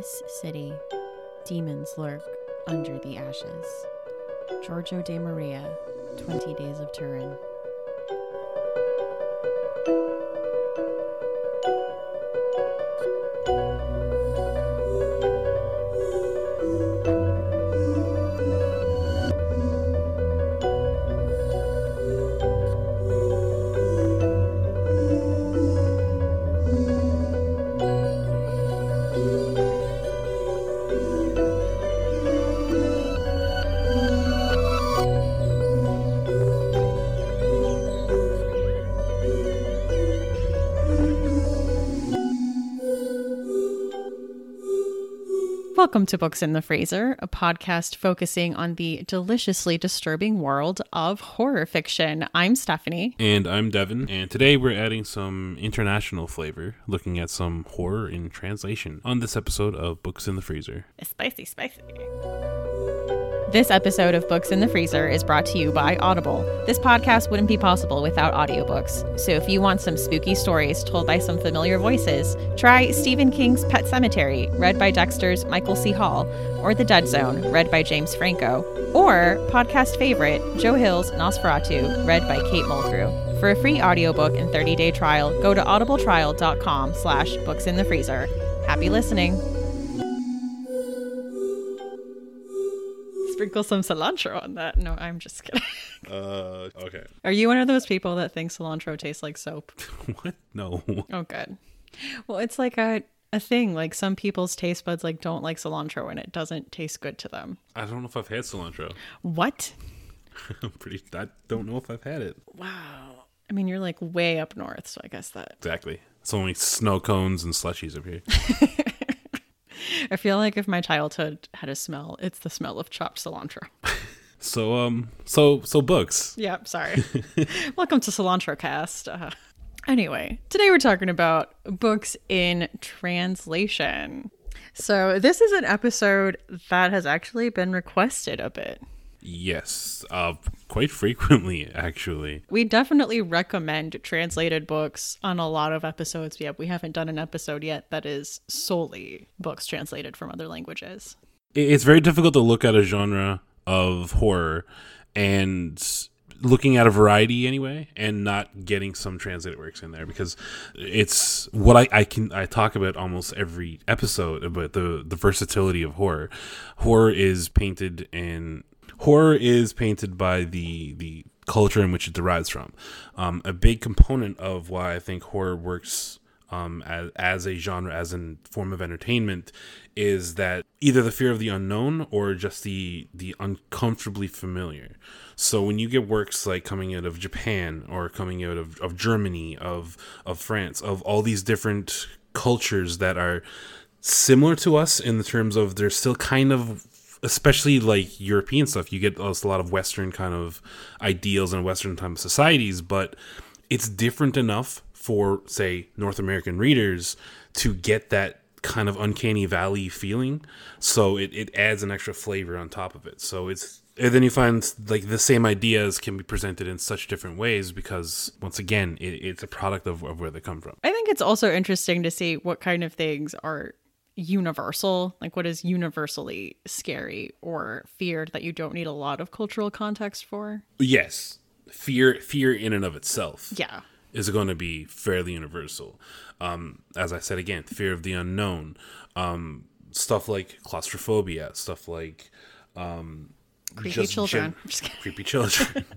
this city, demons lurk under the ashes. Giorgio de Maria, 20 Days of Turin. Welcome to Books in the Freezer, a podcast focusing on the deliciously disturbing world of horror fiction. I'm Stephanie. And I'm Devin. And today we're adding some international flavor, looking at some horror in translation on this episode of Books in the Freezer. Spicy, spicy. This episode of Books in the Freezer is brought to you by Audible. This podcast wouldn't be possible without audiobooks. So if you want some spooky stories told by some familiar voices, try Stephen King's Pet Sematary, read by Dexter's Michael C. Hall, or The Dead Zone, read by James Franco, or podcast favorite Joe Hill's NOS4A2, read by Kate Mulgrew. For a free audiobook and 30-day trial, go to audibletrial.com slash books in the freezer. Happy listening. Sprinkle some cilantro on that. No, I'm just kidding. Uh, okay. Are you one of those people that thinks cilantro tastes like soap? what? No. Oh, good. Well, it's like a a thing. Like some people's taste buds like don't like cilantro and it doesn't taste good to them. I don't know if I've had cilantro. What? I'm pretty. I don't know if I've had it. Wow. I mean, you're like way up north, so I guess that. Exactly. It's only snow cones and slushies up here. I feel like if my childhood had a smell, it's the smell of chopped cilantro. So um so so books. Yep, sorry. Welcome to Cilantro Cast. Uh, anyway, today we're talking about books in translation. So, this is an episode that has actually been requested a bit. Yes, uh, quite frequently, actually. We definitely recommend translated books on a lot of episodes. Yeah, we haven't done an episode yet that is solely books translated from other languages. It's very difficult to look at a genre of horror and looking at a variety anyway and not getting some translated works in there because it's what I, I can I talk about almost every episode about the the versatility of horror. Horror is painted in horror is painted by the the culture in which it derives from. Um, a big component of why I think horror works um, as, as a genre, as a form of entertainment, is that either the fear of the unknown or just the the uncomfortably familiar. So when you get works like coming out of Japan or coming out of, of Germany, of of France, of all these different cultures that are similar to us in the terms of they're still kind of especially like European stuff, you get a lot of Western kind of ideals and Western type societies, but it's different enough for, say, North American readers to get that kind of uncanny valley feeling. So it, it adds an extra flavor on top of it. So it's and then you find like the same ideas can be presented in such different ways because once again it, it's a product of, of where they come from i think it's also interesting to see what kind of things are universal like what is universally scary or feared that you don't need a lot of cultural context for? Yes. Fear fear in and of itself yeah. is going to be fairly universal. Um as i said again fear of the unknown. Um stuff like claustrophobia stuff like um creepy children. Gen- creepy children.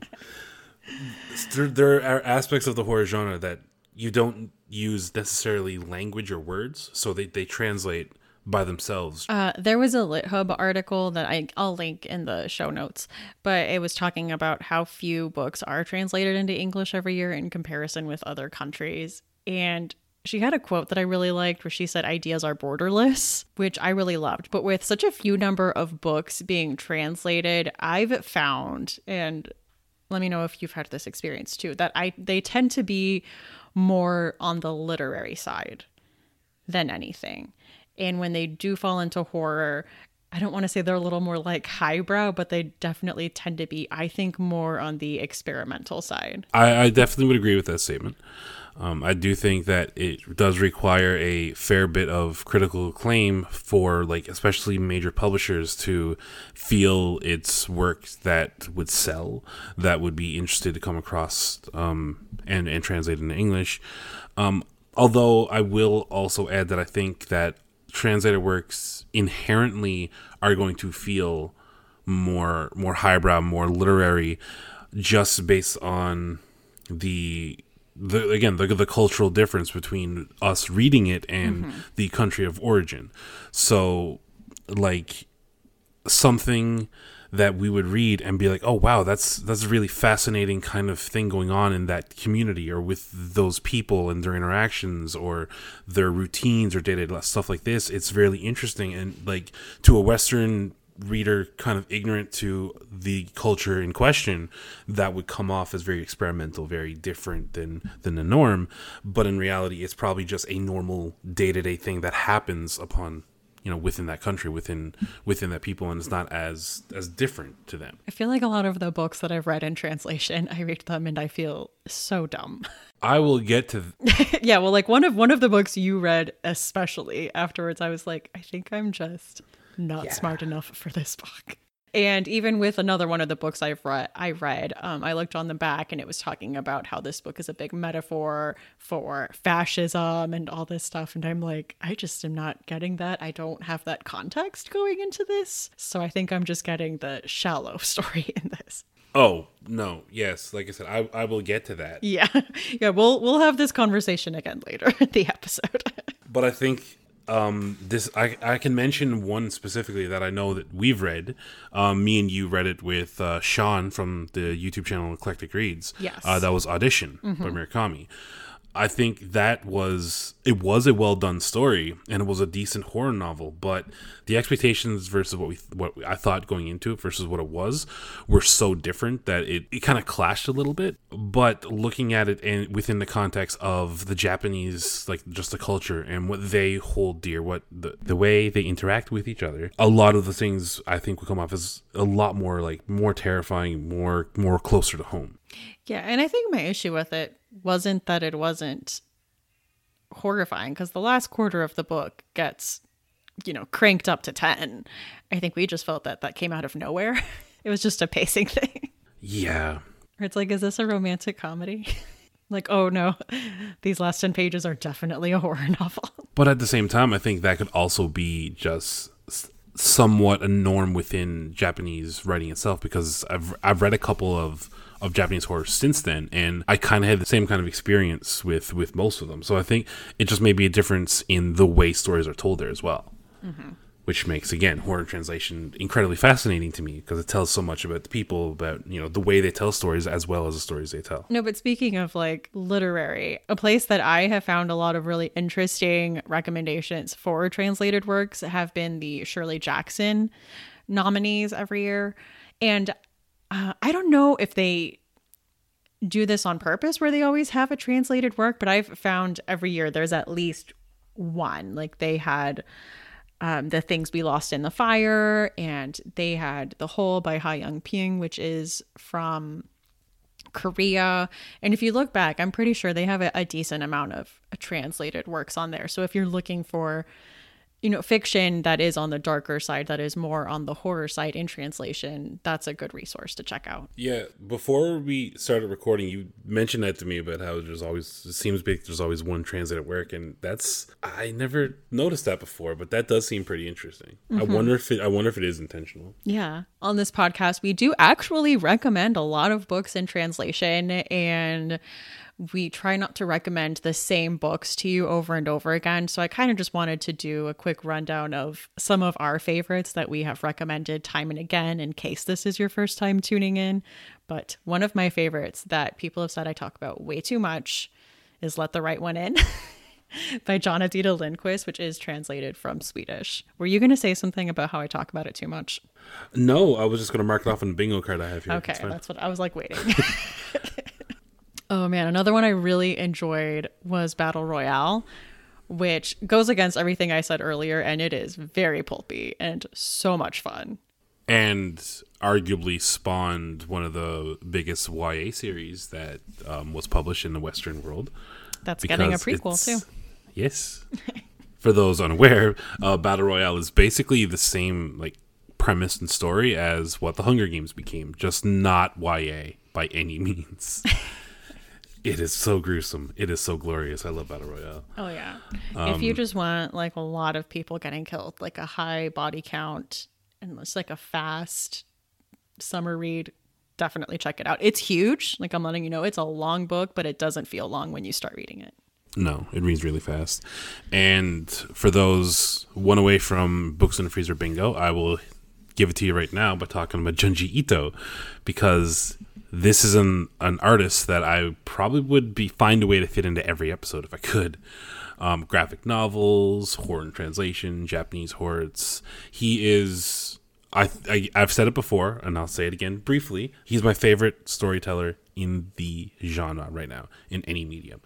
There, there are aspects of the horror genre that you don't use necessarily language or words, so they, they translate by themselves. Uh, there was a LitHub article that I, I'll link in the show notes, but it was talking about how few books are translated into English every year in comparison with other countries. And she had a quote that I really liked where she said, Ideas are borderless, which I really loved. But with such a few number of books being translated, I've found, and let me know if you've had this experience too, that I they tend to be more on the literary side than anything. And when they do fall into horror, I don't want to say they're a little more like highbrow, but they definitely tend to be, I think, more on the experimental side. I, I definitely would agree with that statement. Um, I do think that it does require a fair bit of critical acclaim for, like, especially major publishers to feel it's work that would sell, that would be interested to come across um, and, and translate into English. Um, although I will also add that I think that translated works inherently are going to feel more more highbrow, more literary, just based on the the again the, the cultural difference between us reading it and mm-hmm. the country of origin. So like something that we would read and be like, "Oh wow, that's that's a really fascinating kind of thing going on in that community or with those people and their interactions or their routines or day-to-day stuff like this." It's really interesting and like to a western reader kind of ignorant to the culture in question that would come off as very experimental very different than than the norm but in reality it's probably just a normal day-to-day thing that happens upon you know within that country within within that people and it's not as as different to them. I feel like a lot of the books that i've read in translation i read them and i feel so dumb. I will get to th- yeah well like one of one of the books you read especially afterwards i was like i think i'm just not yeah. smart enough for this book and even with another one of the books I've read, I read, um, I looked on the back and it was talking about how this book is a big metaphor for fascism and all this stuff. And I'm like, I just am not getting that. I don't have that context going into this. So I think I'm just getting the shallow story in this. Oh no, yes, like I said, I, I will get to that. Yeah, yeah, we'll we'll have this conversation again later in the episode. but I think um, this I, I can mention one specifically that I know that we've read. Um, me and you read it with uh, Sean from the YouTube channel Eclectic Reads. Yes, uh, that was Audition mm-hmm. by Murakami. I think that was it was a well done story and it was a decent horror novel, but the expectations versus what we what I thought going into it versus what it was were so different that it, it kind of clashed a little bit. But looking at it and within the context of the Japanese like just the culture and what they hold dear, what the the way they interact with each other, a lot of the things I think will come off as a lot more like more terrifying, more more closer to home. Yeah, and I think my issue with it wasn't that it wasn't horrifying because the last quarter of the book gets you know cranked up to 10 i think we just felt that that came out of nowhere. It was just a pacing thing. Yeah. It's like is this a romantic comedy? Like oh no. These last 10 pages are definitely a horror novel. But at the same time i think that could also be just somewhat a norm within japanese writing itself because i've i've read a couple of of Japanese horror since then, and I kind of had the same kind of experience with with most of them. So I think it just may be a difference in the way stories are told there as well. Mm-hmm which makes again horror translation incredibly fascinating to me because it tells so much about the people about you know the way they tell stories as well as the stories they tell no but speaking of like literary a place that i have found a lot of really interesting recommendations for translated works have been the shirley jackson nominees every year and uh, I don't know if they do this on purpose where they always have a translated work, but I've found every year there's at least one. Like they had um, The Things We Lost in the Fire, and they had The Hole by Hye-young Pyun, which is from Korea. And if you look back, I'm pretty sure they have a, a decent amount of translated works on there. So if you're looking for you know, fiction that is on the darker side, that is more on the horror side in translation, that's a good resource to check out. Yeah. Before we started recording, you mentioned that to me about how there's always, it seems big, there's always one translated work. And that's, I never noticed that before, but that does seem pretty interesting. Mm-hmm. I wonder if it, I wonder if it is intentional. Yeah. On this podcast, we do actually recommend a lot of books in translation and, we try not to recommend the same books to you over and over again. So I kind of just wanted to do a quick rundown of some of our favorites that we have recommended time and again in case this is your first time tuning in. But one of my favorites that people have said I talk about way too much is Let the Right One In. by John Ajvide Lindqvist, which is translated from Swedish. Were you going to say something about how I talk about it too much? No, I was just going to mark it off on the bingo card I have here. Okay, that's what I was like waiting. Oh man, another one I really enjoyed was Battle Royale which goes against everything I said earlier, and it is very pulpy and so much fun. And arguably spawned one of the biggest YA series that um, was published in the Western world. That's getting a prequel too. Yes. For those unaware, uh, Battle Royale is basically the same like premise and story as what the Hunger Games became, just not YA by any means. It is so gruesome. It is so glorious. I love Battle Royale. Oh yeah. if Um, you just want like a lot of people getting killed, like a high body count and it's like a fast summer read, definitely check it out. It's huge. Like I'm letting you know it's a long book, but it doesn't feel long when you start reading it. No, it reads really fast. And for those one away from Books in the Freezer bingo, I will give it to you right now by talking about Junji Ito because this is an, an artist that I probably would be find a way to fit into every episode if I could. Um, graphic novels, horror translation, Japanese horrors. He is I, I I've said it before and I'll say it again briefly. He's my favorite storyteller in the genre right now in any medium.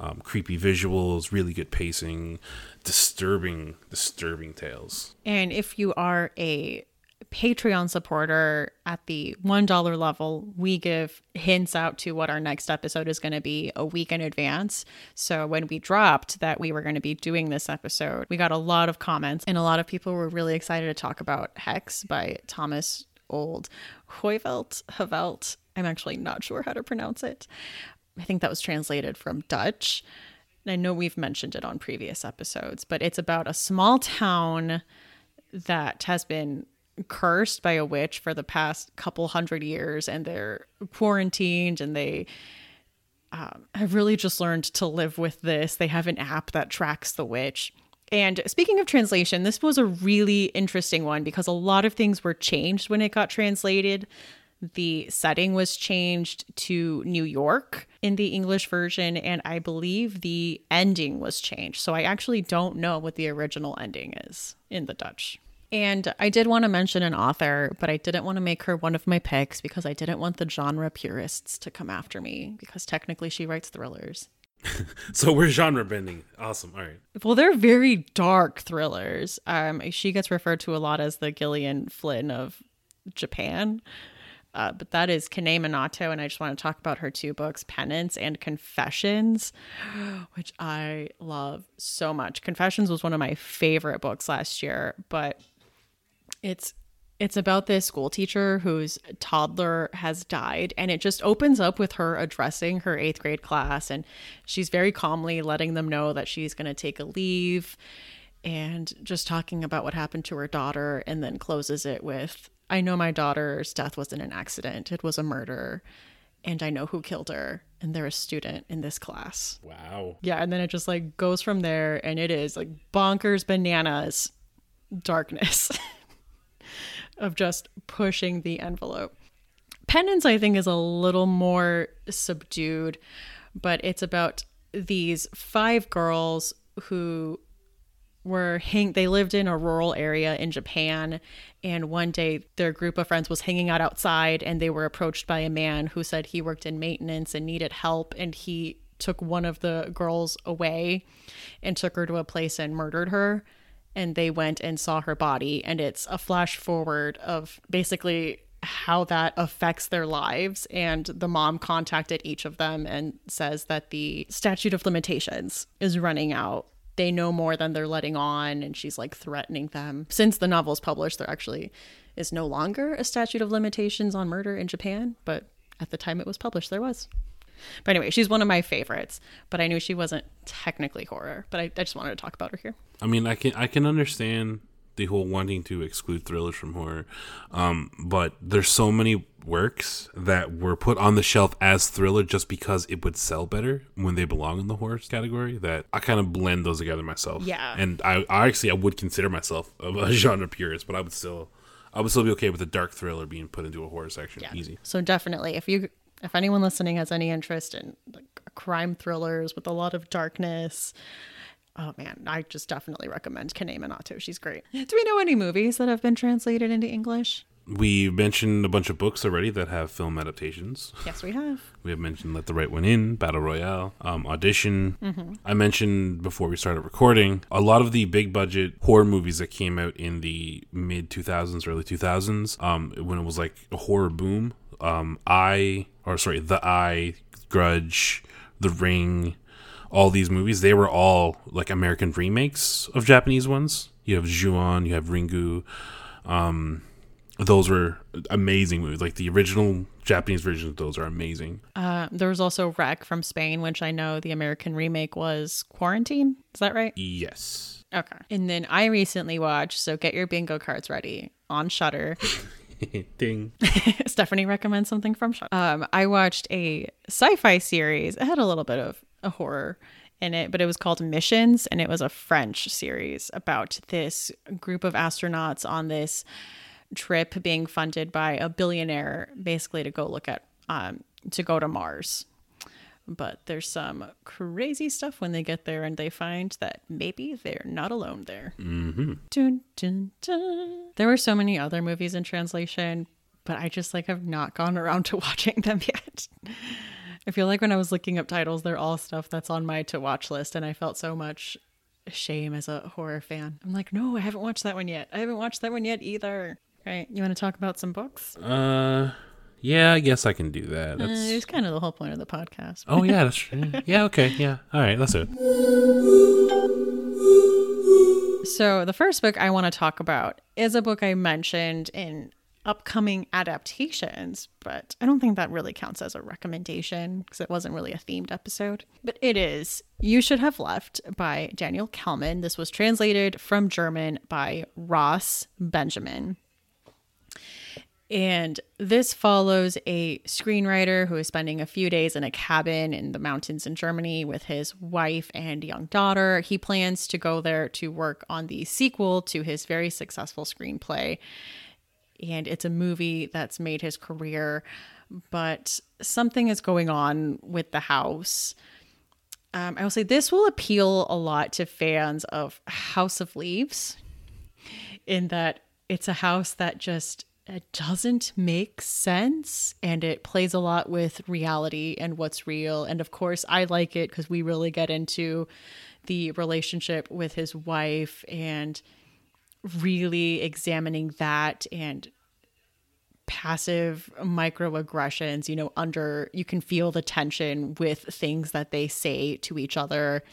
Um, creepy visuals, really good pacing, disturbing, disturbing tales. And if you are a Patreon supporter at the $1 level, we give hints out to what our next episode is going to be a week in advance. So when we dropped that we were going to be doing this episode, we got a lot of comments and a lot of people were really excited to talk about Hex by Thomas Olde Heuvelt, Havelt. I'm actually not sure how to pronounce it. I think that was translated from Dutch. I know we've mentioned it on previous episodes, but it's about a small town that has been cursed by a witch for the past couple hundred years and they're quarantined and they um, have really just learned to live with this. They have an app that tracks the witch. And speaking of translation, this was a really interesting one because a lot of things were changed when it got translated. The setting was changed to New York in the English version, and I believe the ending was changed. So I actually don't know what the original ending is in the Dutch. And I did want to mention an author, but I didn't want to make her one of my picks because I didn't want the genre purists to come after me because technically she writes thrillers. So we're genre bending. Awesome. All right. Well, they're very dark thrillers. Um, she gets referred to a lot as the Gillian Flynn of Japan. Uh, but that is Kanae Minato, and I just want to talk about her two books, Penance and Confessions, which I love so much. Confessions was one of my favorite books last year, but it's it's about this school teacher whose toddler has died and it just opens up with her addressing her 8th grade class and she's very calmly letting them know that she's going to take a leave and just talking about what happened to her daughter and then closes it with I know my daughter's death wasn't an accident it was a murder and I know who killed her and they're a student in this class. Wow. Yeah, and then it just like goes from there and it is like bonkers bananas darkness of just pushing the envelope. Penance, I think, is a little more subdued, but it's about these five girls who were hang they lived in a rural area in Japan and one day their group of friends was hanging out outside and they were approached by a man who said he worked in maintenance and needed help and he took one of the girls away and took her to a place and murdered her and they went and saw her body and it's a flash forward of basically how that affects their lives and the mom contacted each of them and says that the statute of limitations is running out. They know more than they're letting on and she's like threatening them. Since the novel's published there actually is no longer a statute of limitations on murder in japan but at the time it was published there was but anyway she's one of my favorites but i knew she wasn't technically horror but i, I just wanted to talk about her here I mean, I can I can understand the whole wanting to exclude thrillers from horror, um, but there's so many works that were put on the shelf as thriller just because it would sell better when they belong in the horror category. That I kind of blend those together myself. Yeah. and I, I actually I would consider myself a, a genre purist, but I would still I would still be okay with a dark thriller being put into a horror section. Easy. So definitely, if you, if anyone listening has any interest in like crime thrillers with a lot of darkness, oh man, I just definitely recommend Kanae Minato. She's great. Do we know any movies that have been translated into English? We mentioned a bunch of books already that have film adaptations. Yes, we have. We have mentioned Let the Right One In, Battle Royale, um, Audition. Mm-hmm. I mentioned before we started recording a lot of the big budget horror movies that came out in the mid 2000s, early 2000s, um, when it was like a horror boom. Um, I, or sorry, The Eye, Grudge, The Ring, all these movies, they were all like American remakes of Japanese ones. You have Ju-on, you have Ringu. Um, those were amazing movies. Like the original Japanese versions of those are amazing. Uh, there was also REC from Spain, which I know the American remake was Quarantine. Is that right? Yes. Okay. And then I recently watched, so get your bingo cards ready on Shudder. Ding. Stephanie recommends something from Shudder. Um, I watched a sci-fi series. It had a little bit of a horror in it, but it was called Missions, and it was a French series about this group of astronauts on this trip being funded by a billionaire, basically to go look at um, to go to Mars. But there's some crazy stuff when they get there, and they find that maybe they're not alone there. Mm-hmm. Dun, dun, dun. There were so many other movies in translation, but I just like have not gone around to watching them yet. I feel like when I was looking up titles, they're all stuff that's on my to watch list, and I felt so much shame as a horror fan. I'm like, no, I haven't watched that one yet. I haven't watched that one yet either. Right? You want to talk about some books? Uh, yeah, I guess I can do that. Uh, That's. it's kind of the whole point of the podcast. oh yeah, that's true. Yeah, okay, yeah. All right, let's do it. So, the first book I want to talk about is a book I mentioned in upcoming adaptations, but I don't think that really counts as a recommendation because it wasn't really a themed episode. But it is You Should Have Left by Daniel Kehlmann. This was translated from German by Ross Benjamin. And this follows a screenwriter who is spending a few days in a cabin in the mountains in Germany with his wife and young daughter. He plans to go there to work on the sequel to his very successful screenplay. And it's a movie that's made his career, but something is going on with the house. Um, I will say this will appeal a lot to fans of House of Leaves, in that it's a house that just it doesn't make sense and it plays a lot with reality and what's real. And of course, I like it because we really get into the relationship with his wife and really examining that and passive microaggressions you know under you can feel the tension with things that they say to each other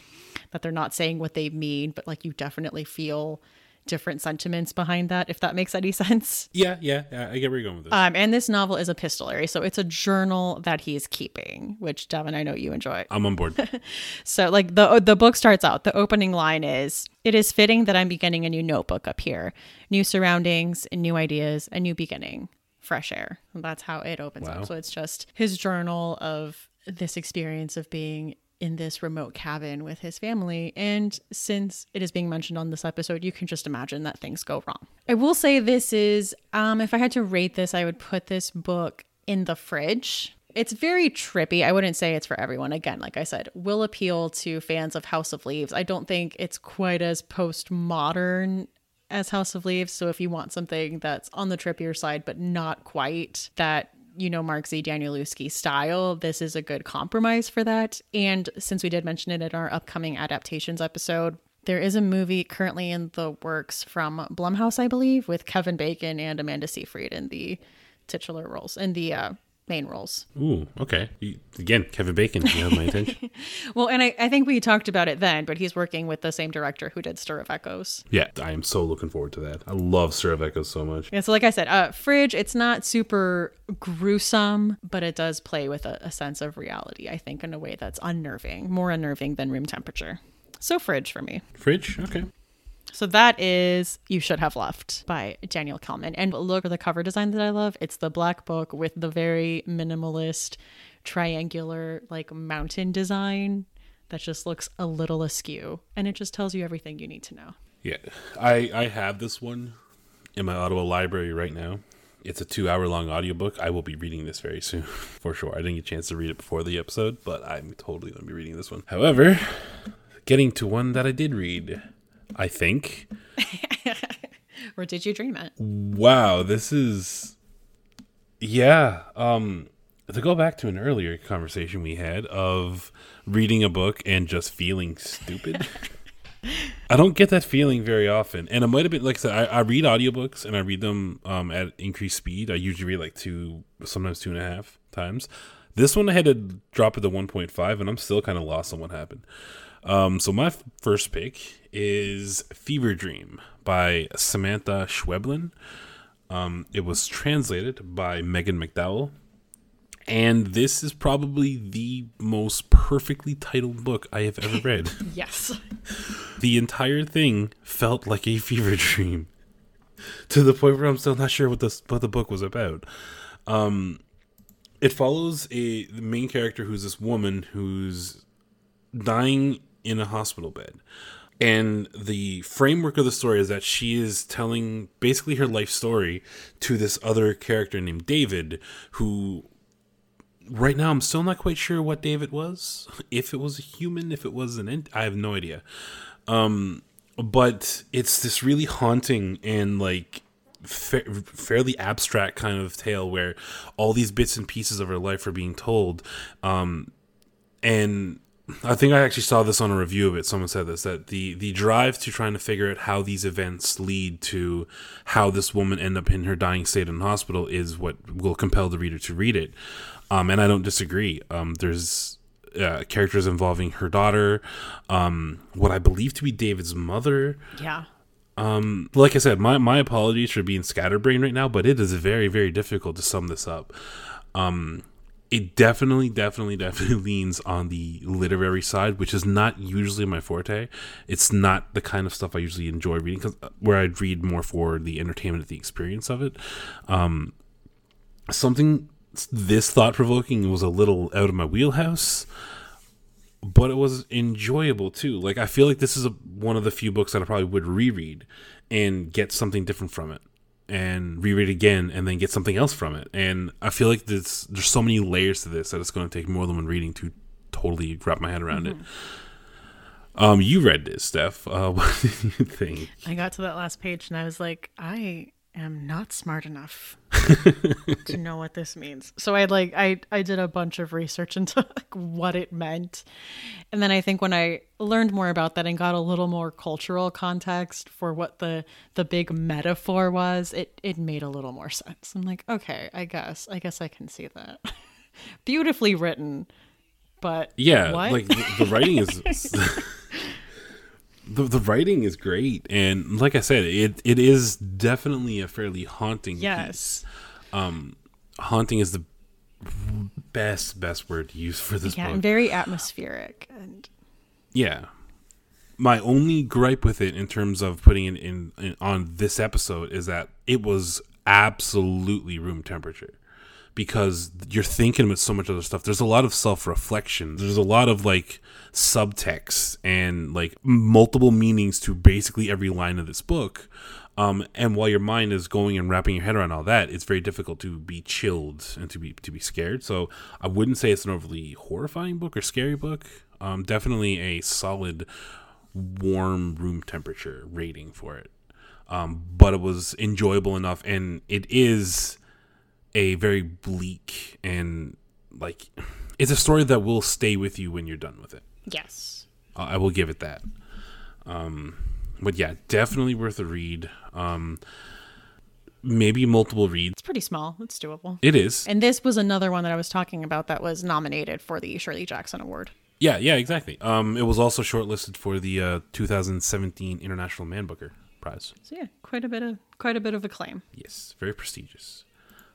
that they're not saying what they mean but like you definitely feel different sentiments behind that if that makes any sense Yeah, yeah, yeah, I get where you're going with this. um, and this novel is epistolary so it's a journal that he's keeping which devin i know you enjoy I'm on board. so like the the book starts out, the opening line is it is fitting that I'm beginning a new notebook up here. New surroundings, and new ideas, a new beginning. Fresh air. And that's how it opens Wow. up. So it's just his journal of this experience of being in this remote cabin with his family. And since it is being mentioned on this episode, you can just imagine that things go wrong. I will say this is um if I had to rate this, I would put this book in the fridge. It's very trippy. I wouldn't say it's for everyone. Again, like I said, will appeal to fans of House of Leaves. I don't think it's quite as postmodern as House of Leaves. So if you want something that's on the trippier side, but not quite that, you know, Mark Z. Danielewski style, this is a good compromise for that. And since we did mention it in our upcoming adaptations episode, there is a movie currently in the works from Blumhouse, I believe, with Kevin Bacon and Amanda Seyfried in the titular roles, in the uh, main roles. Ooh, okay. You, again, Kevin Bacon, you have my attention. Well, and I, I think we talked about it then, but he's working with the same director who did Stir of Echoes. yeah, I am so looking forward to that. I love Stir of Echoes so much. Yeah, so like I said, uh, Fridge, it's not super gruesome, but it does play with a, a sense of reality, I think, in a way that's unnerving, more unnerving than room temperature. So Fridge for me. Fridge, okay. So that is You Should Have Left by Daniel Kehlmann. And look at the cover design that I love. It's the black book with the very minimalist triangular like mountain design that just looks a little askew. And it just tells you everything you need to know. Yeah, I I have this one in my Ottawa library right now. It's a two hour long audiobook. I will be reading this very soon, for sure. I didn't get a chance to read it before the episode, but I'm totally going to be reading this one. However, getting to one that I did read, I think. Or did you dream it? Wow, this is Yeah. Um, to go back to an earlier conversation we had of reading a book and just feeling stupid. I don't get that feeling very often. And it might have been, like I said, I, I read audiobooks and I read them um, at increased speed. I usually read like two, sometimes two and a half times. This one I had to drop it to 1.5 and I'm still kind of lost on what happened. Um, so my f- first pick is Fever Dream by Samantha Schweblin. Um, it was translated by Megan McDowell. And this is probably the most perfectly titled book I have ever read. Yes. the entire thing felt like a fever dream to the point where I'm still not sure what this what the book was about. Um, it follows a the main character who's this woman who's dying in a hospital bed. And the framework of the story is that she is telling basically her life story to this other character named David, who right now I'm still not quite sure what David was. If it was a human, if it was an ent- I have no idea. Um, but it's this really haunting and like fa- fairly abstract kind of tale where all these bits and pieces of her life are being told. Um, and I think I actually saw this on a review of it. Someone said this that the the drive to trying to figure out how these events lead to how this woman end up in her dying state in the hospital is what will compel the reader to read it. Um, and I don't disagree. Um, there's uh, characters involving her daughter, um, what I believe to be David's mother. Yeah. Um, like I said, my, my apologies for being scatterbrained right now, but it is very, very difficult to sum this up. Um, it definitely, definitely, definitely leans on the literary side, which is not usually my forte. It's not the kind of stuff I usually enjoy reading, because where I'd read more for the entertainment, the experience of it. Um, something this thought provoking was a little out of my wheelhouse, but it was enjoyable too. Like I feel like this is a, one of the few books that I probably would reread and get something different from it, and reread it again and then get something else from it. And I feel like there's there's so many layers to this that it's going to take more than one reading to totally wrap my head around mm-hmm. it. Um, you read this, Steph. Uh, what did you think? I got to that last page and I was like, I am not smart enough to know what this means. So I like I I did a bunch of research into like what it meant. And then I think when I learned more about that and got a little more cultural context for what the the big metaphor was, it it made a little more sense. I'm like, okay, I guess. I guess I can see that. Beautifully written, but Yeah, what? like the, the writing is the the writing is great, and like I said, it it is definitely a fairly haunting. Yes. Piece. Um, haunting is the best best word to use for this yeah, book. and very atmospheric and. Yeah, my only gripe with it in terms of putting it in, in on this episode is that it was absolutely room temperature because you're thinking about so much other stuff. There's a lot of self reflection. There's a lot of like subtext and like multiple meanings to basically every line of this book. Um, and while your mind is going and wrapping your head around all that, it's very difficult to be chilled and to be to be scared. So I wouldn't say it's an overly horrifying book or scary book. Um, definitely a solid warm room temperature rating for it. Um, but it was enjoyable enough, and it is a very bleak and like it's a story that will stay with you when you're done with it. Yes, uh, I will give it that. Um, but yeah, definitely worth a read. Um, maybe multiple reads. It's pretty small. It's doable. It is. And this was another one that I was talking about that was nominated for the Shirley Jackson Award. Yeah, yeah, exactly. Um, it was also shortlisted for the uh, 2017 International Man Booker Prize. So yeah, quite a bit of quite a bit of acclaim. Yes, very prestigious.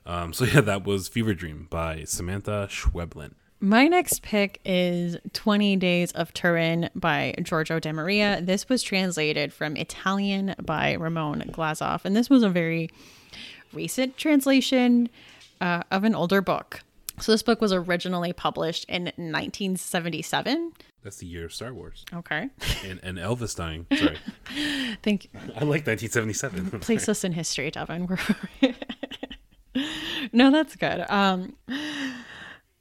Um, so yeah, that was Fever Dream by Samantha Schweblin. My next pick is 20 Days of Turin by Giorgio De Maria. This was translated from Italian by Ramon Glazov, and this was a very recent translation uh, of an older book. So this book was originally published in 1977. That's the year of Star Wars. Okay. And, and Elvis dying. Sorry. Thank you. I like 1977. Place us in history, Devin. no, that's good. Um,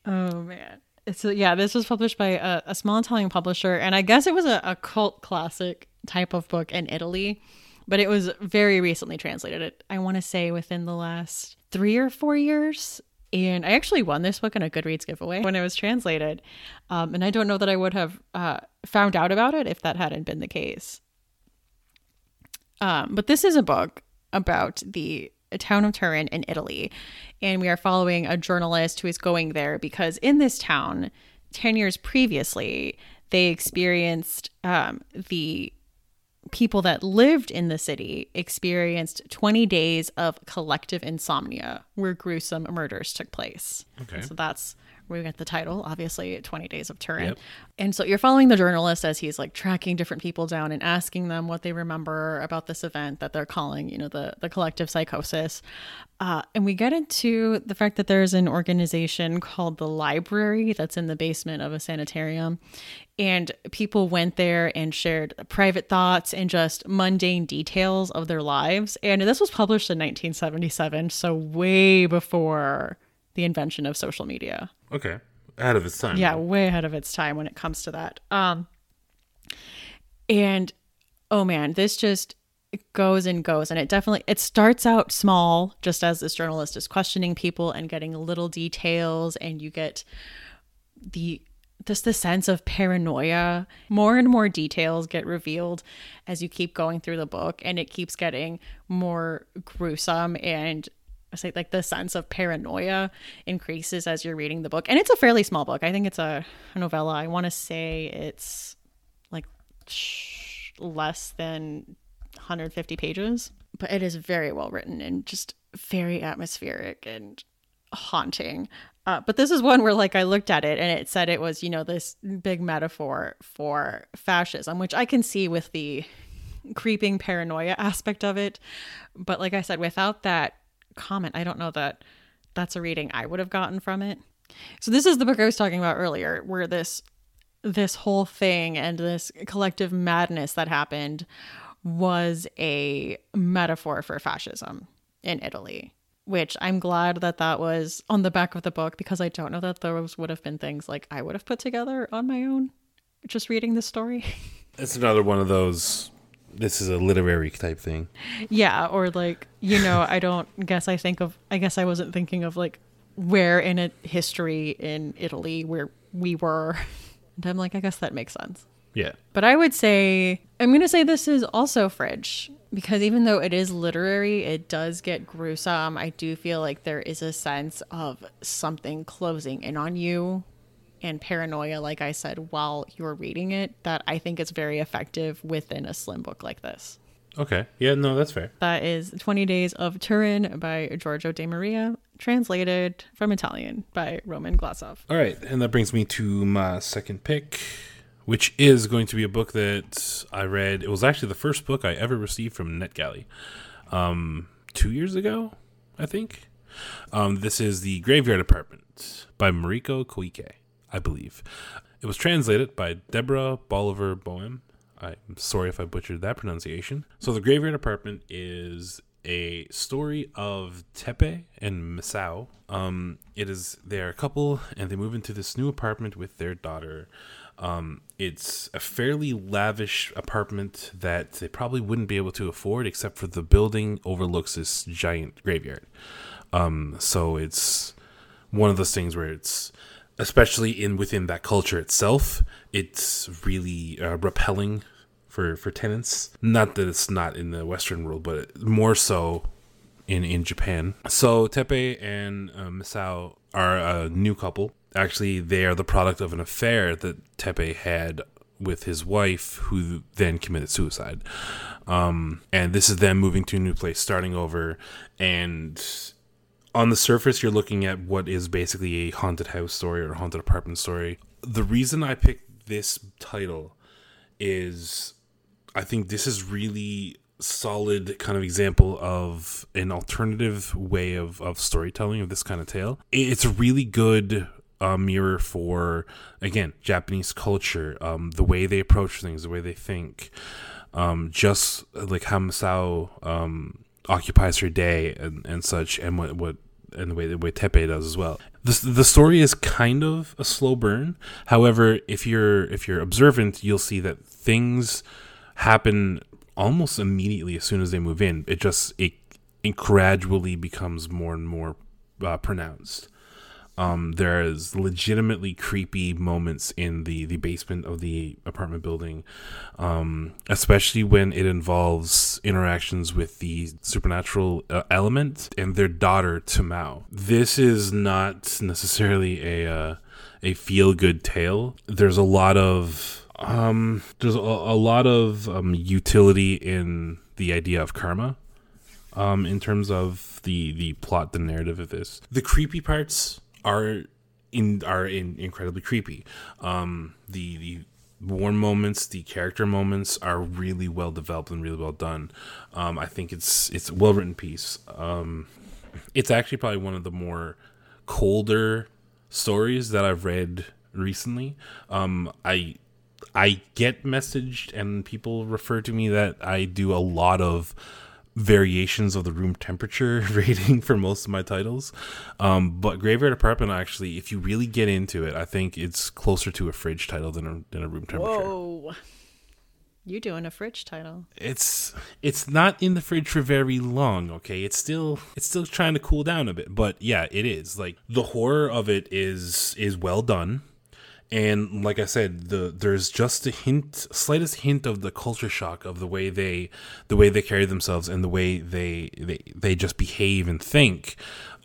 oh man. So yeah, this was published by a, a small Italian publisher, and I guess it was a, a, cult classic type of book in Italy. but it was very recently translated. It, I want to say within the last three or four years. And I actually won this book in a Goodreads giveaway when it was translated. Um, and I don't know that I would have uh, found out about it if that hadn't been the case. Um, but this is a book about the town of Turin in Italy. And we are following a journalist who is going there because in this town, 10 years previously, they experienced um, the people that lived in the city experienced 20 days of collective insomnia where gruesome murders took place. Okay. So that's we get the title, obviously, 20 Days of Turin. Yep. And so you're following the journalist as he's like tracking different people down and asking them what they remember about this event that they're calling, you know, the, the collective psychosis. Uh, and we get into the fact that there's an organization called the Library that's in the basement of a sanitarium. And people went there and shared private thoughts and just mundane details of their lives. And this was published in 1977, so way before the invention of social media. Okay. Ahead of its time. Yeah, way ahead of its time when it comes to that. Um and oh man, this just goes and goes and it definitely it starts out small just as this journalist is questioning people and getting little details and you get the just the sense of paranoia more and more details get revealed as you keep going through the book and it keeps getting more gruesome and I say like the sense of paranoia increases as you're reading the book. And it's a fairly small book. I think it's a, novella. I want to say it's like less than 150 pages, but it is very well written and just very atmospheric and haunting. Uh, but this is one where like I looked at it and it said it was, you know, this big metaphor for fascism, which I can see with the creeping paranoia aspect of it. But like I said, without that comment. I don't know that that's a reading I would have gotten from it. So this is the book I was talking about earlier, where this this whole thing and this collective madness that happened was a metaphor for fascism in Italy, which I'm glad that that was on the back of the book because I don't know that those would have been things like I would have put together on my own just reading the story. It's another one of those this is a literary type thing. Yeah, or like, you know, I don't guess I think of I guess I wasn't thinking of like where in a history in Italy where we were. And I'm like, I guess that makes sense. Yeah. But I would say I'm going to say this is also fridge because even though it is literary, it does get gruesome. I do feel like there is a sense of something closing in on you and paranoia, like I said, while you're reading it, that I think is very effective within a slim book like this. Okay. Yeah, no, that's fair. That is 20 Days of Turin by Giorgio De Maria, translated from Italian by Roman Glazov. All right. And that brings me to my second pick, which is going to be a book that I read. It was actually the first book I ever received from NetGalley um, two years ago, I think. Um, this is The Graveyard Apartment by Mariko Koike. I believe. It was translated by Deborah Bolivar Boehm. I'm sorry if I butchered that pronunciation. So, The Graveyard Apartment is a story of Teppei and Misao. Um, it is they're a couple and they move into this new apartment with their daughter. Um, it's a fairly lavish apartment that they probably wouldn't be able to afford, except for the building overlooks this giant graveyard. Um, so it's one of those things where it's especially in within that culture itself, it's really uh, repelling for for tenants. Not that it's not in the Western world, but more so in in Japan. So Teppei and uh, Misao are a new couple. Actually, they are the product of an affair that Teppei had with his wife, who then committed suicide. Um, and this is them moving to a new place, starting over, and on the surface, you're looking at what is basically a haunted house story or haunted apartment story. The reason I picked this title is I think this is really solid kind of example of an alternative way of, of storytelling of this kind of tale. It's a really good uh, mirror for, again, Japanese culture, um, the way they approach things, the way they think. Um, just like how Misao um, occupies her day and, and such, and what what and the way the way Teppei does as well. The the story is kind of a slow burn. However, if you're if you're observant, you'll see that things happen almost immediately as soon as they move in. It just it it gradually becomes more and more uh, pronounced. Um, there's legitimately creepy moments in the, the basement of the apartment building, um, especially when it involves interactions with the supernatural uh, element and their daughter Tamao. This is not necessarily a uh, a feel good tale. There's a lot of um, there's a, a lot of um, utility in the idea of karma um, in terms of the the plot, the narrative of this. The creepy parts are in are in incredibly creepy. Um, the the warm moments, the character moments are really well developed and really well done. Um, I think it's it's a well written piece. Um, it's actually probably one of the more colder stories that I've read recently. Um, I I get messaged and people refer to me that I do a lot of variations of the room temperature rating for most of my titles. Um, but Graveyard Apartment, actually, if you really get into it, I think it's closer to a fridge title than a, than a room temperature. Whoa. You doing a fridge title? It's it's not in the fridge for very long, okay? It's still it's still trying to cool down a bit, but yeah, it is. Like the horror of it is is well done and like I said, the there's just a hint, slightest hint of the culture shock of the way they, the way they carry themselves and the way they they they just behave and think,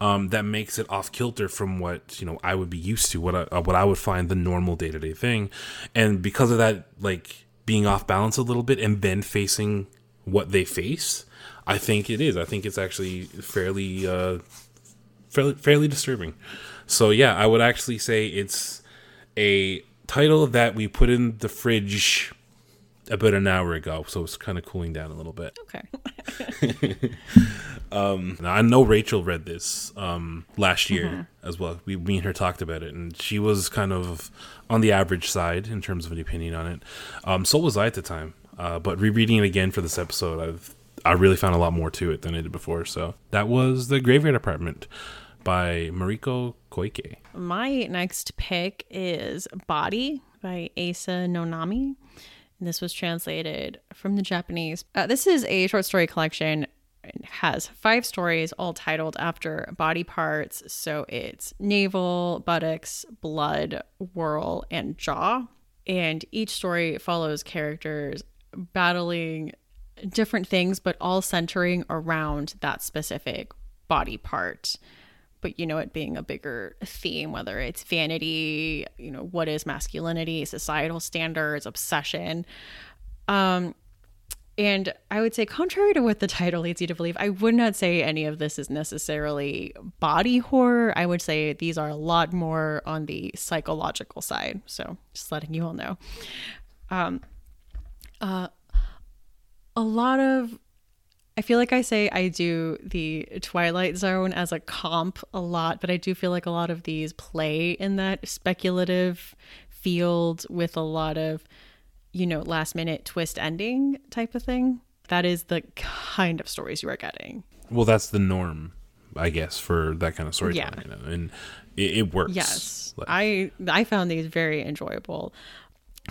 um, that makes it off kilter from what you know I would be used to, what I, uh, what I would find the normal day to day thing, and because of that, like being off balance a little bit and then facing what they face, I think it is. I think it's actually fairly uh, fairly fairly disturbing. So yeah, I would actually say it's a title that we put in the fridge about an hour ago, so it's kind of cooling down a little bit. Okay. um, I know Rachel read this um, last year mm-hmm. as well. We, me and her talked about it, and she was kind of on the average side in terms of an opinion on it. Um, so was I at the time, uh, but rereading it again for this episode, I've I really found a lot more to it than I did before. So that was the Graveyard Apartment by Mariko Koike. My next pick is Body by Asa Nonami. And this was translated from the Japanese. Uh, this is a short story collection. It has five stories, all titled after body parts. So it's navel, buttocks, blood, whirl, and jaw. And each story follows characters battling different things, but all centering around that specific body part but you know it being a bigger theme whether it's vanity you know what is masculinity societal standards obsession. Um and i would say contrary to what the title leads you to believe i would not say any of this is necessarily body horror. I would say these are a lot more on the psychological side. So just letting you all know. Um uh a lot of I feel like I say I do the Twilight Zone as a comp a lot, but I do feel like a lot of these play in that speculative field with a lot of, you know, last minute twist ending type of thing. That is the kind of stories you are getting. Well, that's the norm, I guess, for that kind of storytelling. Yeah. And it, it works. Yes. Like, I I found these very enjoyable.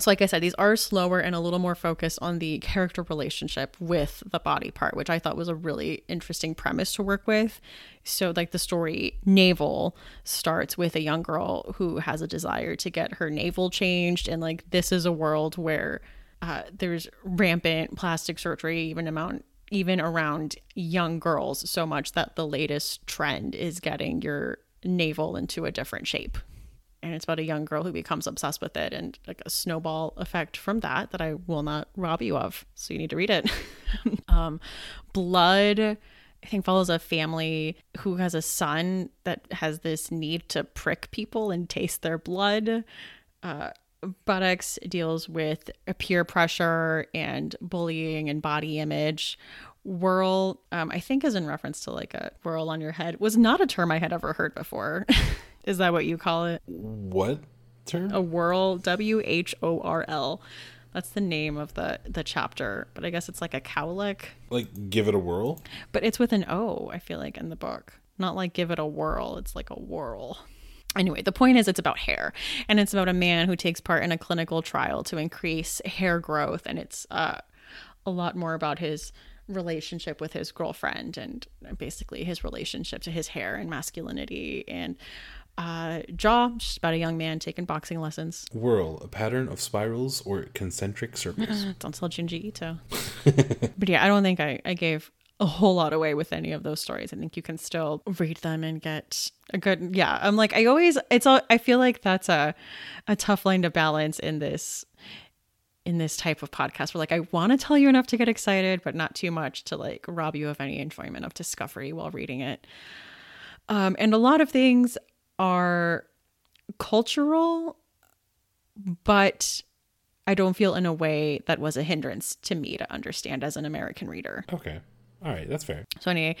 So, like I said, these are slower and a little more focused on the character relationship with the body part, which I thought was a really interesting premise to work with. So, like the story Navel starts with a young girl who has a desire to get her navel changed. And, like, this is a world where uh, there's rampant plastic surgery, even amount even around young girls so much that the latest trend is getting your navel into a different shape and it's about a young girl who becomes obsessed with it and like a snowball effect from that that I will not rob you of. So you need to read it. um, Blood, I think, follows a family who has a son that has this need to prick people and taste their blood. Uh, Buttocks deals with peer pressure and bullying and body image. Whirl, um, I think, is in reference to like a whirl on your head, was not a term I had ever heard before. Is that what you call it? What term? A whirl. W H O R L. That's the name of the the chapter, but I guess it's like a cowlick. Like give it a whirl. But it's with an O. I feel like in the book, not like give it a whirl. It's like a whirl. Anyway, the point is it's about hair, and it's about a man who takes part in a clinical trial to increase hair growth, and it's uh, a lot more about his relationship with his girlfriend and basically his relationship to his hair and masculinity and uh, Jaw, just about a young man taking boxing lessons. Whirl, a pattern of spirals or concentric circles. Don't tell Junji Ito. but yeah, I don't think I, I gave a whole lot away with any of those stories. I think you can still read them and get a good yeah. I'm like I always it's all I feel like that's a a tough line to balance in this in this type of podcast where like I want to tell you enough to get excited, but not too much to like rob you of any enjoyment of discovery while reading it. Um, and a lot of things are cultural, but I don't feel in a way that was a hindrance to me to understand as an American reader. Okay. All right, that's fair. So anyway,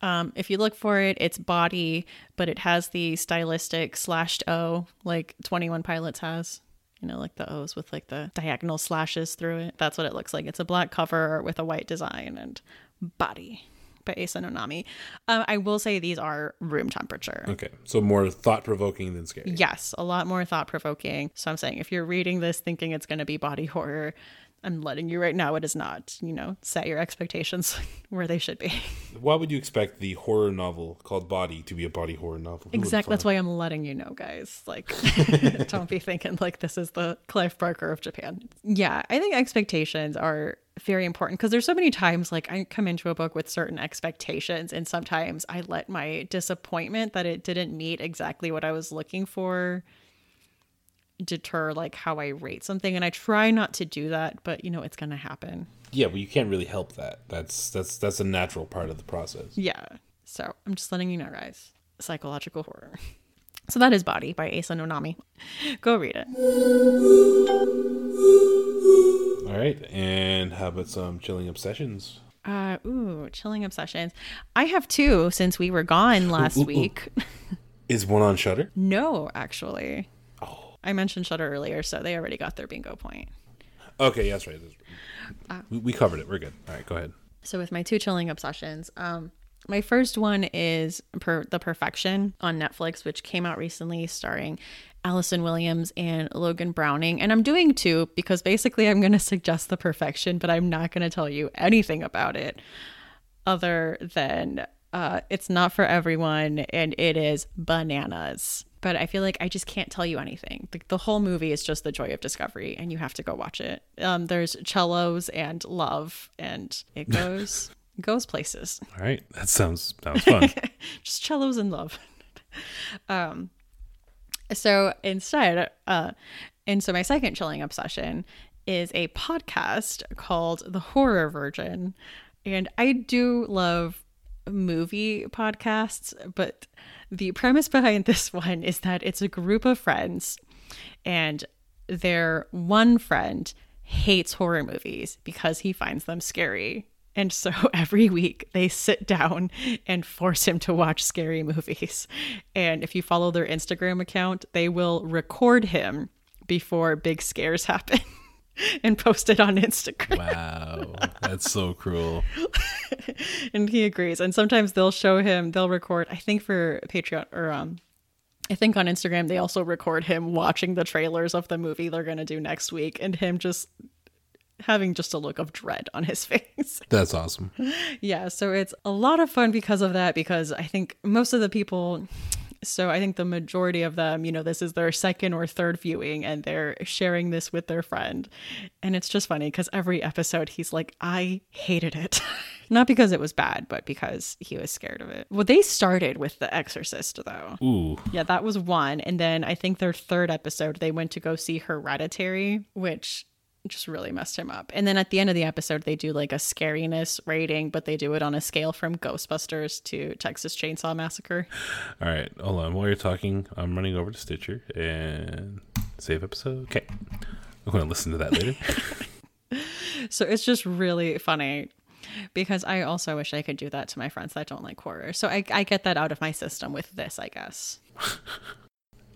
um, if you look for it, it's body, but it has the stylistic slashed O like Twenty One Pilots has. You know, like the O's with like the diagonal slashes through it. That's what it looks like. It's a black cover with a white design and body by Asa Nonami. Um, I will say these are room temperature. Okay, so more thought provoking than scary. Yes, a lot more thought provoking. So I'm saying if you're reading this thinking it's going to be body horror, I'm letting you right now it is not. You know, set your expectations where they should be. Why would you expect the horror novel called Body to be a body horror novel? Who Exactly. That's why I'm letting you know, guys. Like, don't be thinking like this is the Clive Barker of Japan. Yeah, I think expectations are very important because there's so many times like I come into a book with certain expectations, and sometimes I let my disappointment that it didn't meet exactly what I was looking for deter like how I rate something. And I try not to do that, but you know, it's gonna happen. Yeah, but you can't really help that. That's that's that's a natural part of the process. Yeah. So I'm just letting you know, guys. Psychological horror. So that is Body by Asa Nonami. Go read it. All right, and how about some chilling obsessions? Uh, ooh, chilling obsessions. I have two since we were gone last ooh, ooh. week. Is one on Shudder? no, actually. I mentioned Shudder earlier, so they already got their bingo point. okay, yeah, that's right. That's Uh, we, we covered it. We're good. All right, go ahead. So with my two chilling obsessions, um, my first one is per- The Perfection on Netflix, which came out recently, starring Allison Williams and Logan Browning. And I'm doing two because basically I'm going to suggest The Perfection, but I'm not going to tell you anything about it other than uh, it's not for everyone and it is bananas. But I feel like I just can't tell you anything. The, the whole movie is just the joy of discovery, and you have to go watch it. Um, there's cellos and love, and it goes goes places. All right, that sounds sounds fun. just cellos and love. um, so instead, uh, and so my second chilling obsession is a podcast called The Horror Virgin, and I do love movie podcasts, but the premise behind this one is that it's a group of friends, and their one friend hates horror movies because he finds them scary. And so every week they sit down and force him to watch scary movies. And if you follow their Instagram account, they will record him before big scares happen and post it on Instagram. wow, that's so cruel. and he agrees. And sometimes they'll show him, they'll record, I think for Patreon or um I think on Instagram they also record him watching the trailers of the movie they're going to do next week and him just having just a look of dread on his face. That's awesome. yeah, so it's a lot of fun because of that because I think most of the people so I think the majority of them, you know, this is their second or third viewing and they're sharing this with their friend. And it's just funny because every episode he's like, I hated it. Not because it was bad, but because he was scared of it. Well, they started with The Exorcist, though. Ooh, Yeah, that was one. And then I think their third episode, they went to go see Hereditary, which just really messed him up. And then at the end of the episode, they do like a scariness rating, but they do it on a scale from Ghostbusters to Texas Chainsaw Massacre. all right. Hold on. While you're talking, I'm running over to Stitcher and save episode. Okay, I'm going to listen to that later. So it's just really funny because I also wish I could do that to my friends that don't like horror. So I, I get that out of my system with this, I guess.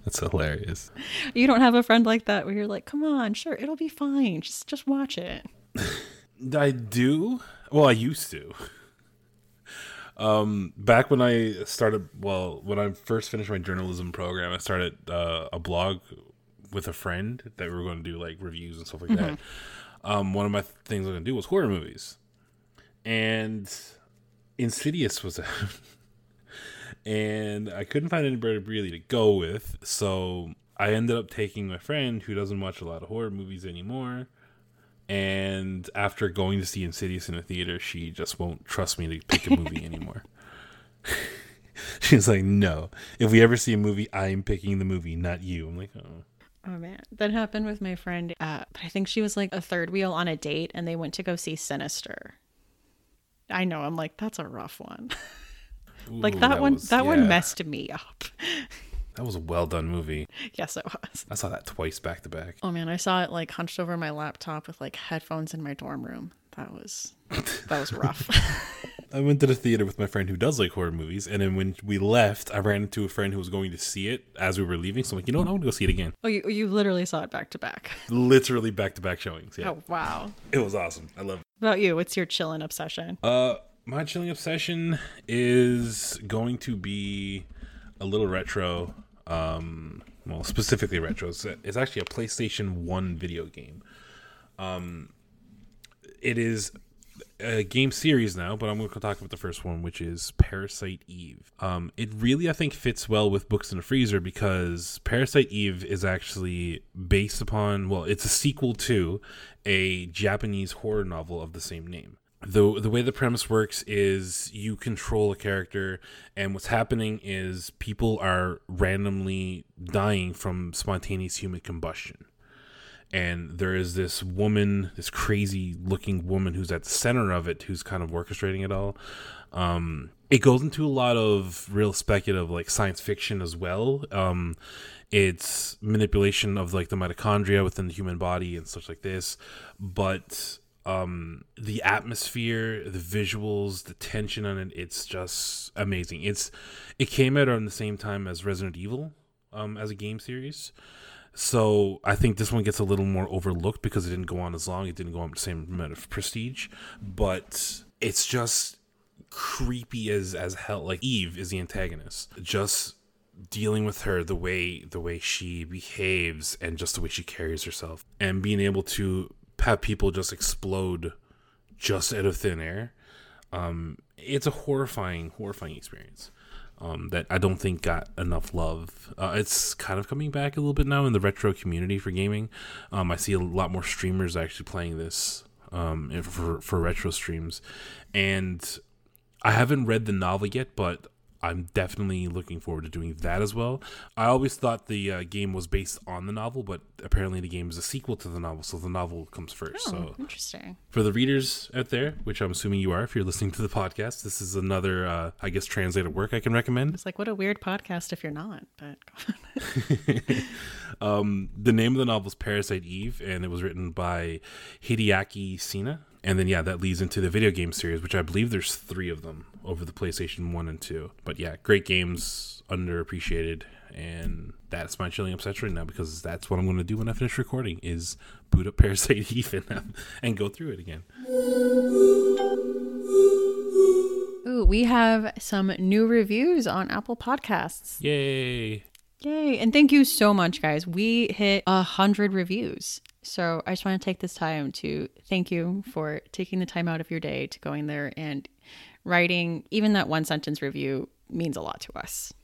That's hilarious. You don't have a friend like that where you're like, come on, sure, it'll be fine. Just just watch it. I do. Well, I used to. Um, back when I started, well, when I first finished my journalism program, I started uh, a blog with a friend that we were going to do like reviews and stuff like that. um, one of my things I'm gonna do was horror movies, and Insidious was and I couldn't find anybody really to go with, so I ended up taking my friend who doesn't watch a lot of horror movies anymore. And after going to see Insidious in a theater, she just won't trust me to pick a movie anymore. She's like, no. If we ever see a movie, I'm picking the movie, not you. I'm like, oh. Oh man, that happened with my friend. Uh, I think she was like a third wheel on a date, and they went to go see Sinister. I know. I'm like, that's a rough one. like Ooh, that, one. was- that one messed me up. That was a well done movie. yes, it was. I saw that twice back to back. Oh man, I saw it like hunched over my laptop with like headphones in my dorm room. That was that was rough. I went to the theater with my friend who does like horror movies, and then when we left, I ran into a friend who was going to see it as we were leaving. So I'm like, you know what? I'm gonna go see it again. oh, you you literally saw it back to back. Literally back to back showings. Yeah, Oh wow. it was awesome. I love it. About you? What's your chillin' obsession? Uh, my chilling obsession is going to be a little retro. Um, well, specifically retro. It's, it's actually a PlayStation One video game. Um, it is a game series now, but I'm going to talk about the first one, which is Parasite Eve. Um, it really, I think, fits well with Books in the Freezer because Parasite Eve is actually based upon, well, it's a sequel to a Japanese horror novel of the same name. The, the way the premise works is you control a character, and what's happening is people are randomly dying from spontaneous human combustion and there is this woman, this crazy looking woman who's at the center of it, who's kind of orchestrating it all. Um, it goes into a lot of real speculative, like science fiction as well. Um, it's manipulation of like the mitochondria within the human body and such like this, but um the atmosphere the visuals the tension on it it's just amazing it's it came out around the same time as resident evil um as a game series so I think this one gets a little more overlooked because it didn't go on as long. It didn't go on the same amount of prestige, but it's just creepy as as hell. Like Eve is the antagonist. Just dealing with her the way the way she behaves and just the way she carries herself and being able to have people just explode just out of thin air um it's a horrifying horrifying experience um, that I don't think got enough love. Uh, it's kind of coming back a little bit now in the retro community for gaming. Um, I see a lot more streamers actually playing this um, for for retro streams, and I haven't read the novel yet, but I'm definitely looking forward to doing that as well. I always thought the uh, game was based on the novel, but apparently the game is a sequel to the novel, so the novel comes first. Oh, So interesting. for the readers out there, which I'm assuming you are if you're listening to the podcast, this is another, uh, I guess, translated work I can recommend. It's like what a weird podcast if you're not. But Um, the name of the novel is Parasite Eve, and it was written by Hideaki Sena. And then, yeah, that leads into the video game series, which I believe there's three of them over the PlayStation 1 and 2. But yeah, great games, underappreciated. And that's my chilling obsession right now because that's what I'm going to do when I finish recording is boot up Parasite Eve and, um, and go through it again. Ooh, we have some new reviews on Apple Podcasts. Yay! Yay. And thank you so much, guys. We hit a hundred reviews. So I just want to take this time to thank you for taking the time out of your day to going there and writing even that one sentence review means a lot to us.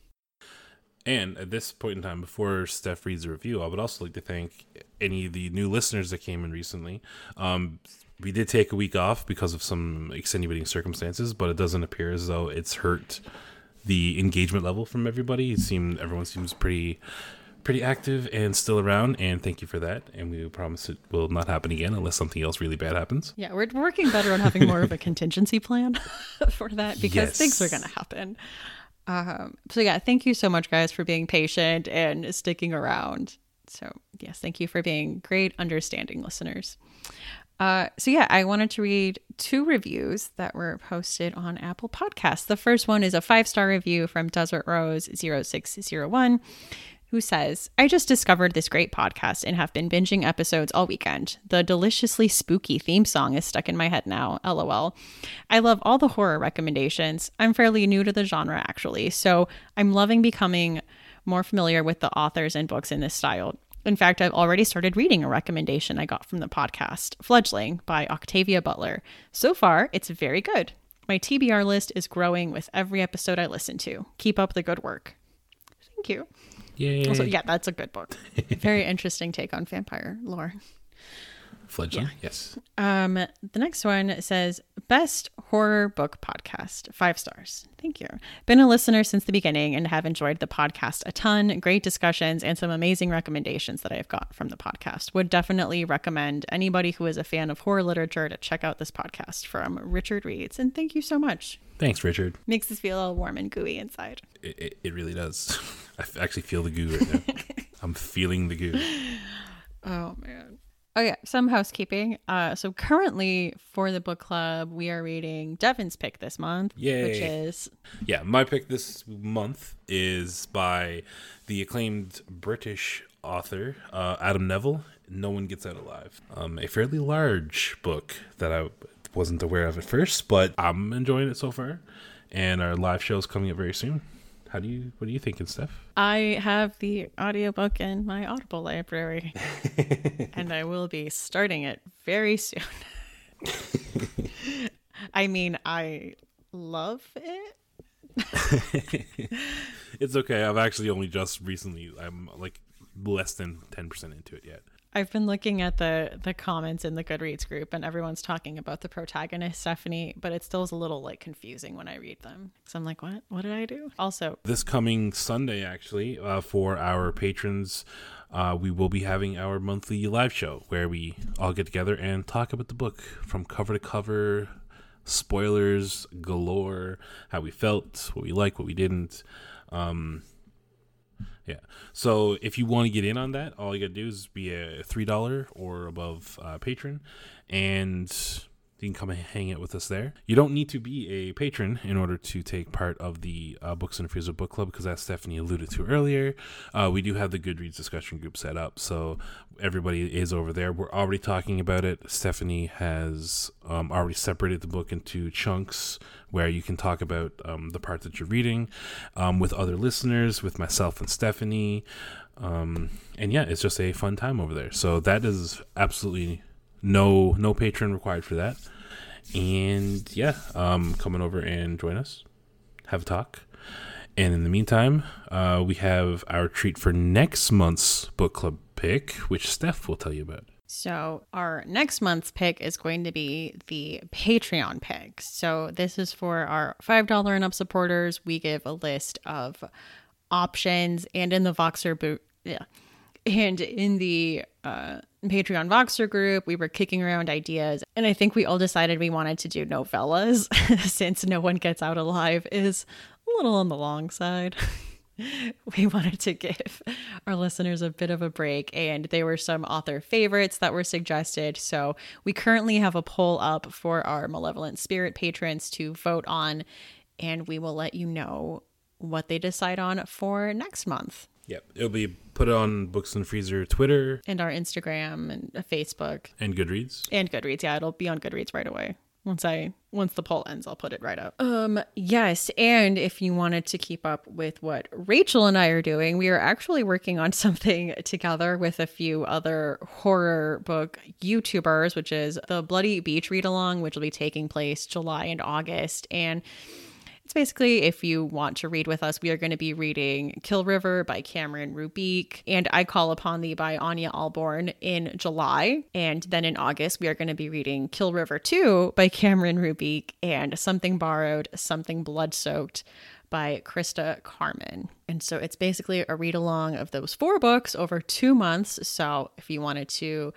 And at this point in time, before Steph reads the review, I would also like to thank any of the new listeners that came in recently. Um, we did take a week off because of some extenuating circumstances, but it doesn't appear as though it's hurt the engagement level from everybody. It seemed everyone seems pretty pretty active and still around, and thank you for that. And we promise it will not happen again unless something else really bad happens. Yeah, we're working better on having more of a contingency plan for that because Yes. things are going to happen. Um, so, yeah, thank you so much, guys, for being patient and sticking around. So, yes, thank you for being great, understanding listeners. Uh, so, yeah, I wanted to read two reviews that were posted on Apple Podcasts. The first one is a five star review from Desert Rose 0601 who says, I just discovered this great podcast and have been binging episodes all weekend. The deliciously spooky theme song is stuck in my head now. LOL. I love all the horror recommendations. I'm fairly new to the genre, actually, so I'm loving becoming more familiar with the authors and books in this style. In fact, I've already started reading a recommendation I got from the podcast, Fledgling by Octavia Butler. So far, it's very good. My TBR list is growing with every episode I listen to. Keep up the good work. Thank you. Yay. Also, yeah, that's a good book. Very interesting take on vampire lore. Fledgling. Yes. Um, the next one says best horror book podcast, five stars. Thank you. Been a listener since the beginning and have enjoyed the podcast a ton. Great discussions and some amazing recommendations that I've got from the podcast. Would definitely recommend anybody who is a fan of horror literature to check out this podcast from Richard Reeds. And thank you so much. Thanks, Richard. Makes us feel all warm and gooey inside. It, it, it really does. I actually feel the goo right now. I'm feeling the goo. Oh man. Oh yeah, some housekeeping. Uh, so currently for the book club, we are reading Devin's pick this month, Yay. which is Yeah, my pick this month is by the acclaimed British author uh, Adam Nevill. No one gets out alive. Um, a fairly large book that I wasn't aware of at first, but I'm enjoying it so far. And our live show is coming up very soon. How do you? What are you thinking, Steph? I have the audiobook in my Audible library, and I will be starting it very soon. I mean, I love it. It's okay. I've actually only just recently. I'm like less than ten percent into it yet. I've been looking at the the comments in the Goodreads group, and everyone's talking about the protagonist Stephanie, but it still is a little like confusing when I read them. So I'm like, what? What did I do? Also, this coming Sunday, actually, uh, for our patrons, uh, we will be having our monthly live show where we all get together and talk about the book from cover to cover, spoilers galore, how we felt, what we liked, what we didn't. Um, yeah. So if you want to get in on that, all you got to do is be a $3 or above uh, patron, and you can come hang out with us there. You don't need to be a patron in order to take part of the uh, Books and Freezer Book Club because, as Stephanie alluded to earlier, uh, we do have the Goodreads discussion group set up. So everybody is over there. We're already talking about it. Stephanie has um, already separated the book into chunks where you can talk about um, the part that you're reading um, with other listeners, with myself and Stephanie. Um, and yeah, it's just a fun time over there. So that is absolutely no no patron required for that. And yeah, um, coming over and join us, have a talk. And in the meantime, uh, we have our treat for next month's book club pick, which Steph will tell you about. So, our next month's pick is going to be the Patreon pick. So, this is for our $5 and up supporters. We give a list of options, and in the Voxer boot, yeah, and in the uh, Patreon Voxer group, we were kicking around ideas, and I think we all decided we wanted to do novellas since No One Gets Out Alive is a little on the long side. we wanted to give our listeners a bit of a break, and there were some author favorites that were suggested. So we currently have a poll up for our Malevolent Spirit patrons to vote on, and we will let you know what they decide on for next month. Yep, it'll be put on Books and Freezer Twitter and our Instagram and uh, Facebook and Goodreads and Goodreads. Yeah, it'll be on Goodreads right away. Once I once the poll ends, I'll put it right up. Um yes, and if you wanted to keep up with what Rachel and I are doing, we are actually working on something together with a few other horror book YouTubers, which is the Bloody Beach read along, which will be taking place July and August and it's basically if you want to read with us, we are going to be reading Kill River by Cameron Roubique and I Call Upon Thee by Ania Ahlborn in July. And then in August, we are going to be reading Kill River 2 by Cameron Roubique and Something Borrowed, Something Blood Soaked by Christa Carmen. And so it's basically a read along of those four books over two months. So if you wanted to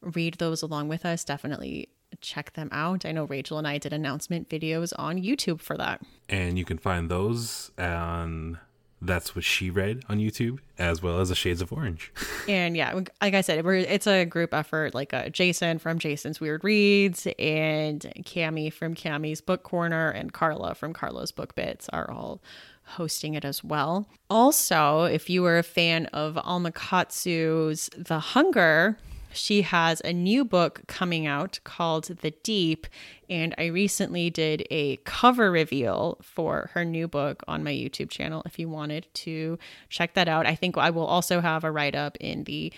read those along with us, definitely check them out. I know Rachel and I did announcement videos on YouTube for that. And you can find those on That's What She Read on YouTube, as well as the Shades of Orange. and yeah, like I said, we're, it's a group effort. Like uh, Jason from Jason's Weird Reads and Cami from Cami's Book Corner and Carla from Carla's Book Bits are all hosting it as well. Also, if you were a fan of Alma Katsu's The Hunger, She has a new book coming out called The Deep, and I recently did a cover reveal for her new book on my YouTube channel if you wanted to check that out. I think I will also have a write up in the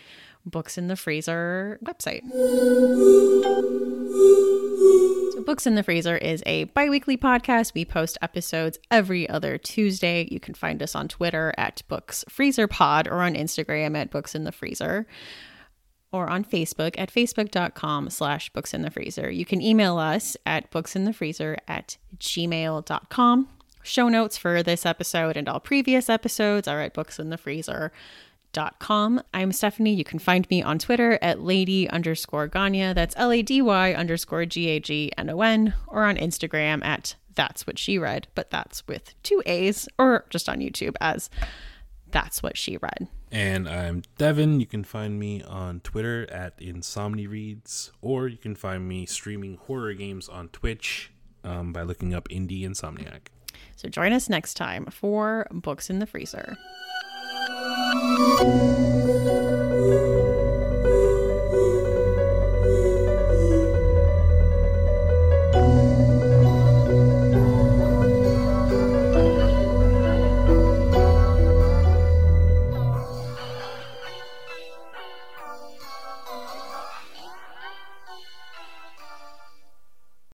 Books in the Freezer website. So, Books in the Freezer is a bi weekly podcast. We post episodes every other Tuesday. You can find us on Twitter at Books Freezer Pod or on Instagram at Books in the Freezer or on Facebook at facebook.com slash books in the freezer. You can email us at booksinthefreezer at gmail.com. Show notes for this episode and all previous episodes are at booksinthefreezer.com. I'm Stephanie. You can find me on Twitter at lady underscore Gagnon. That's L A D Y underscore G A G N O N, or on Instagram at that's what she read, but that's with two A's, or just on YouTube as that's what she read. And I'm Devin. You can find me on Twitter at InsomniReads, or you can find me streaming horror games on Twitch um, by looking up Indie Insomniac. So join us next time for Books in the Freezer.